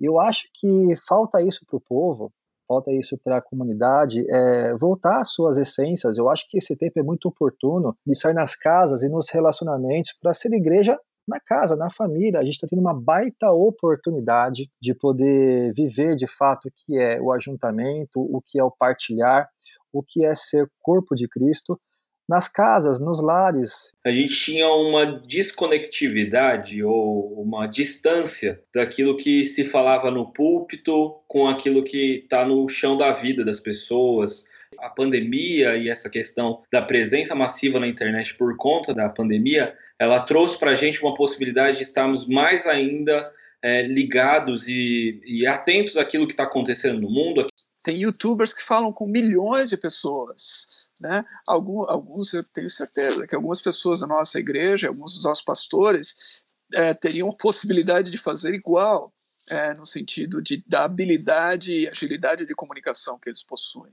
E eu acho que falta isso para o povo, falta isso para a comunidade, é, voltar às suas essências. Eu acho que esse tempo é muito oportuno de sair nas casas e nos relacionamentos para ser igreja na casa, na família. A gente está tendo uma baita oportunidade de poder viver de fato o que é o ajuntamento, o que é o partilhar, o que é ser corpo de Cristo nas casas, nos lares. A gente tinha uma desconectividade ou uma distância daquilo que se falava no púlpito com aquilo que está no chão da vida das pessoas. A pandemia e essa questão da presença massiva na internet por conta da pandemia, ela trouxe para a gente uma possibilidade de estarmos mais ainda é, ligados e, e atentos àquilo que está acontecendo no mundo. Tem youtubers que falam com milhões de pessoas né? Alguns, alguns, eu tenho certeza que algumas pessoas da nossa igreja, alguns dos nossos pastores, é, teriam possibilidade de fazer igual, é, no sentido de, da habilidade e agilidade de comunicação que eles possuem.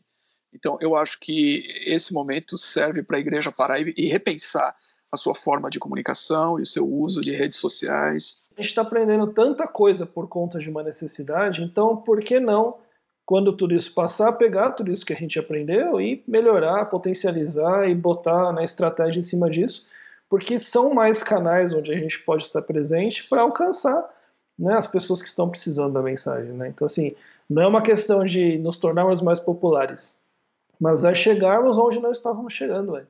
Então, eu acho que esse momento serve para a igreja parar e, e repensar a sua forma de comunicação e o seu uso de redes sociais. A gente está aprendendo tanta coisa por conta de uma necessidade, então por que não quando tudo isso passar, pegar tudo isso que a gente aprendeu e melhorar, potencializar e botar na estratégia em cima disso, porque são mais canais onde a gente pode estar presente para alcançar né, as pessoas que estão precisando da mensagem. Né? Então, assim, não é uma questão de nos tornarmos mais populares, mas é chegarmos onde nós estávamos chegando.